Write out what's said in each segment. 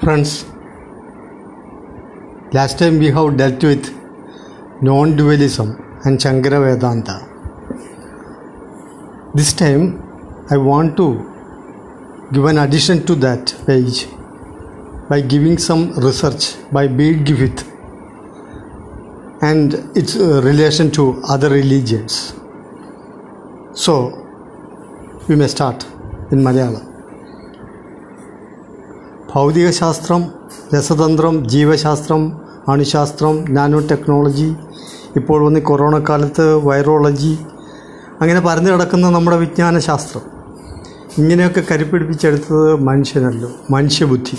Friends, last time we have dealt with non dualism and Shankara Vedanta. This time I want to give an addition to that page by giving some research by Bede and its uh, relation to other religions. So, we may start in Malayalam. ഭൗതികശാസ്ത്രം രസതന്ത്രം ജീവശാസ്ത്രം അണുശാസ്ത്രം nano technology ഇപ്പോൾ വന്ന് corona കാലത്ത് virology അങ്ങനെ പരന്നു കിടക്കുന്ന നമ്മുടെ വിജ്ഞാനശാസ്ത്രം. ഇങ്ങനെയൊക്കെ കരുപ്പിടിപ്പിച്ചെടുത്തത് മനുഷ്യനല്ലോ മനുഷ്യബുദ്ധി.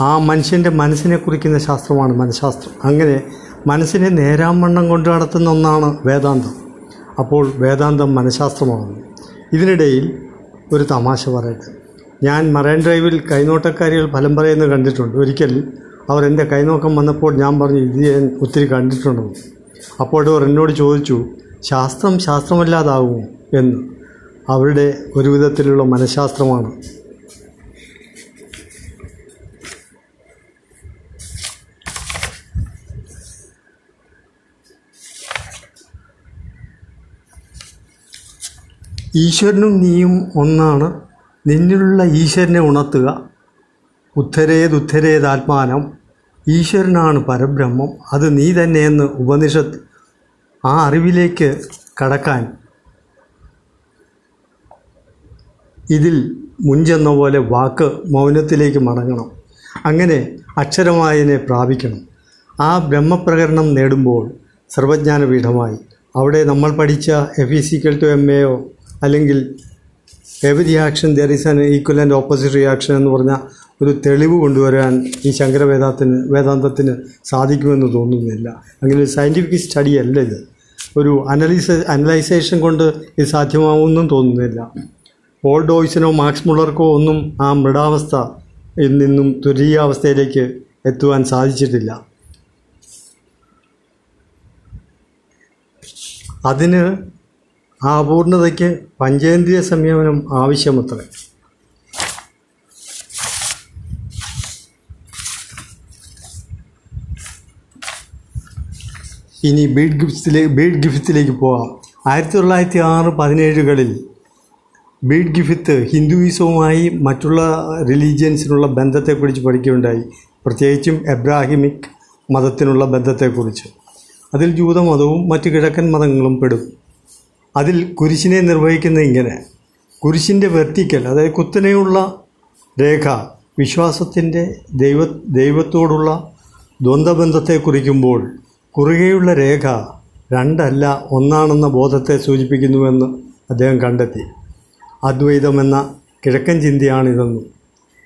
ആ മനുഷ്യന്റെ മനസ്സിനെ കുറിക്കുന്ന ശാസ്ത്രമാണ് മനഃശാസ്ത്രം. അങ്ങനെ മനസ്സിനെ നേരാമണ്ണം കൊണ്ടു നടത്തുന്ന ഒന്നാണ് വേദാന്തം. അപ്പോൾ വേദാന്തം മനഃശാസ്ത്രമാകുന്നു ഇതിനിടയിൽ ഒരു തമാശ പറയട്ടെ. ഞാൻ മറൈൻ ഡ്രൈവിൽ കൈനോട്ടക്കാരികൾ ഫലം പറയുന്നത് കണ്ടിട്ടുണ്ട്. ഒരിക്കൽ അവർ എന്റെ കൈനോക്കം വന്നപ്പോൾ ഞാൻ പറഞ്ഞു ഇത് ഞാൻ ഒത്തിരി കണ്ടിട്ടുണ്ടെന്ന് അപ്പോൾ അവർ എന്നോട് ചോദിച്ചു ശാസ്ത്രം ശാസ്ത്രമല്ലാതാകുമോ എന്ന്. അവരുടെ ഒരു വിധത്തിലുള്ള മനഃശാസ്ത്രമാണ്. ഈശ്വരനും നീയും ഒന്നാണ്. നിന്നിലുള്ള ഈശ്വരനെ ഉണർത്തുക. ഉത്തരേതുത്തരേതാത്മാനം ഈശ്വരനാണ് പരബ്രഹ്മം. അത് നീ തന്നെയെന്ന് ഉപനിഷത്ത് ആ അറിവിലേക്ക് കടക്കാൻ ഇതിൽ മുൻചെന്ന പോലെ വാക്ക് മൗനത്തിലേക്ക് മടങ്ങണം. അങ്ങനെ അക്ഷരമായതിനെ പ്രാപിക്കണം. ആ ബ്രഹ്മപ്രകരണം നേടുമ്പോൾ സർവജ്ഞാനപീഠമായി. അവിടെ നമ്മൾ പഠിച്ച എഫ് ഇ സിക്കൽ ടു എം എയോ അല്ലെങ്കിൽ every action there is an equal and opposite reaction എന്ന് പറഞ്ഞ ഒരു തെളിവ് കൊണ്ടുവരാൻ ഈ ശങ്കരവേദാത്തിന് വേദാന്തത്തിന് സാധിക്കുമെന്ന് തോന്നുന്നില്ല. അങ്ങനെ ഒരു സയന്റിഫിക് സ്റ്റഡി അല്ല ഇത്. ഒരു അനലൈസ അനലൈസേഷൻ കൊണ്ട് ഇത് സാധ്യമാവുമെന്നും തോന്നുന്നില്ല. ഓൾഡ് ഡോയ്സിനോ മാക്സ് മുള്ളർക്കോ ഒന്നും ആ മൃടാവസ്ഥ നിന്നും തുരീയാവസ്ഥയിലേക്ക് എത്തുവാൻ സാധിച്ചിട്ടില്ല. അതിന് ആ അപൂർണതയ്ക്ക് പഞ്ചേന്ദ്രിയ സംയമനം ആവശ്യമത്രേ. ഇനി ബീഡ് ഗിഫ്റ്റിലേക്ക് ബീഡ് ഗിഫ്റ്റിലേക്ക് പോകാം ആയിരത്തി തൊള്ളായിരത്തി ആറ് പതിനേഴുകളിൽ ബീഡ് ഗിഫിത്ത് ഹിന്ദുയിസവുമായി മറ്റുള്ള റിലീജിയൻസിനുള്ള ബന്ധത്തെക്കുറിച്ച് പഠിക്കുകയുണ്ടായി. പ്രത്യേകിച്ചും എബ്രാഹിമിക് മതത്തിനുള്ള ബന്ധത്തെക്കുറിച്ച്. അതിൽ ജൂതമതവും മറ്റ് കിഴക്കൻ മതങ്ങളും പെടും. അതിൽ കുരിശിനെ നിർവഹിക്കുന്നത് ഇങ്ങനെ. കുരിശിന്റെ വെർട്ടിക്കൽ അതായത് കുത്തനെയുള്ള രേഖ വിശ്വാസത്തിന്റെ ദൈവ ദൈവത്തോടുള്ള ദ്വന്ദ്വബന്ധത്തെ കുറിക്കുമ്പോൾ കുറുകെയുള്ള രേഖ രണ്ടല്ല ഒന്നാണെന്ന ബോധത്തെ സൂചിപ്പിക്കുന്നുവെന്ന് അദ്ദേഹം കണ്ടെത്തി. അദ്വൈതമെന്ന കിഴക്കൻ ചിന്തയാണിതെന്നും.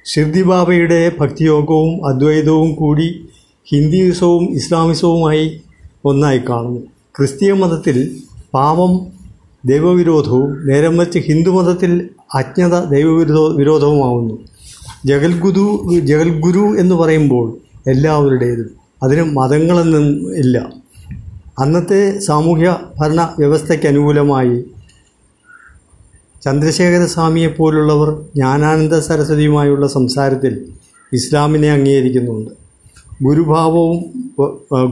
ഷിർദി ബാബയുടെ ഭക്തിയോഗവും അദ്വൈതവും കൂടി ഹിന്ദുയിസവും ഇസ്ലാമിസവുമായി ഒന്നായി കാണുന്നു. ക്രിസ്തീയ മതത്തിൽ പാപം ദൈവവിരോധവും നേരം വെച്ച് ഹിന്ദുമതത്തിൽ അജ്ഞത ദൈവവിരോധ വിരോധവുമാവുന്നു. ജഗൽഗുരു ജഗൽഗുരു എന്ന് പറയുമ്പോൾ എല്ലാവരുടേതും. അതിന് മതങ്ങളെന്നും ഇല്ല. അന്നത്തെ സാമൂഹ്യ ഭരണ വ്യവസ്ഥയ്ക്ക് അനുകൂലമായി ചന്ദ്രശേഖര സ്വാമിയെപ്പോലുള്ളവർ ജ്ഞാനാനന്ദ സരസ്വതിയുമായുള്ള സംസാരത്തിൽ ഇസ്ലാമിനെ അംഗീകരിക്കുന്നുണ്ട്. ഗുരുഭാവവും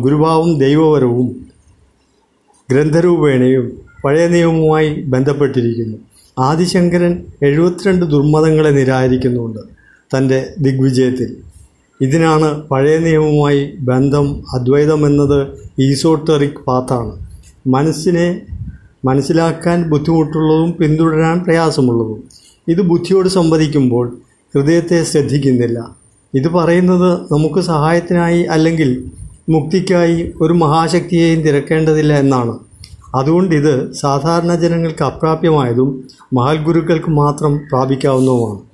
ഗുരുഭാവം ദൈവപരവും ഗ്രന്ഥരൂപേണയും പഴയ നിയമവുമായി ബന്ധപ്പെട്ടിരിക്കുന്നു. ആദിശങ്കരൻ എഴുപത്തിരണ്ട് ദുർമതങ്ങളെ നിരാകരിക്കുന്നുണ്ട് തന്റെ ദിഗ്വിജയത്തിൽ. ഇതിനാണ് പഴയ നിയമവുമായി ബന്ധം അദ്വൈതം എന്നത് ഈസോട്ടറിക് പാത്താണ്. മനസ്സിനെ മനസ്സിലാക്കാൻ ബുദ്ധിമുട്ടുള്ളതും പിന്തുടരാൻ പ്രയാസമുള്ളതും. ഇത് ബുദ്ധിയോട് സംവദിക്കുമ്പോൾ ഹൃദയത്തെ ശ്രദ്ധിക്കുന്നില്ല. ഇത് പറയുന്നത് നമുക്ക് സഹായത്തിനായി അല്ലെങ്കിൽ മുക്തിക്കായി ഒരു മഹാശക്തിയെയും തിരക്കേണ്ടതില്ല എന്നാണ്. അതുകൊണ്ട് ഇത് സാധാരണ ജനങ്ങൾക്ക് അപ്രാപ്യമായതും മഹൽ ഗുരുക്കൾക്ക് മാത്രം പ്രാപിക്കാവുന്നതുമാണ്.